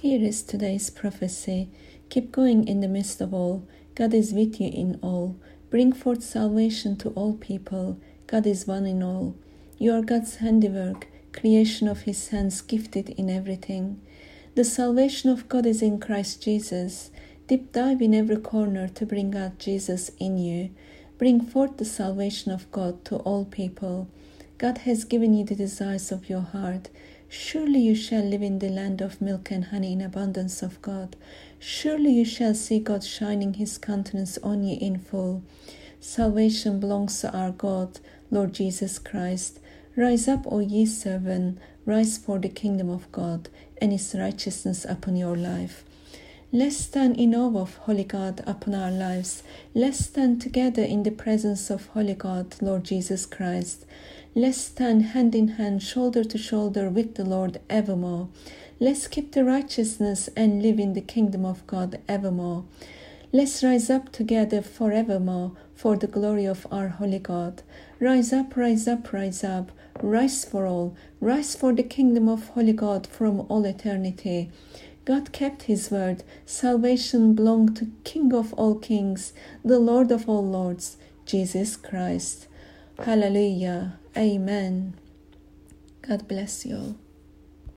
Here is today's prophecy. Keep going in the midst of all. God is with you in all. Bring forth salvation to all people. God is one in all. You are God's handiwork, creation of His hands, gifted in everything. The salvation of God is in Christ Jesus. Deep dive in every corner to bring out Jesus in you. Bring forth the salvation of God to all people. God has given you the desires of your heart. Surely you shall live in the land of milk and honey in abundance of God. Surely you shall see God shining his countenance on you in full. Salvation belongs to our God, Lord Jesus Christ. Rise up, O ye servant, rise for the kingdom of God and his righteousness upon your life. Let's stand in awe of Holy God upon our lives. Let's stand together in the presence of Holy God, Lord Jesus Christ. Let's stand hand in hand, shoulder to shoulder with the Lord evermore. Let's keep the righteousness and live in the kingdom of God evermore. Let's rise up together forevermore for the glory of our holy God. Rise up, rise up, rise up. Rise for all. Rise for the kingdom of holy God from all eternity. God kept his word. Salvation belonged to King of all kings, the Lord of all lords, Jesus Christ. Hallelujah. Amen. God bless you all.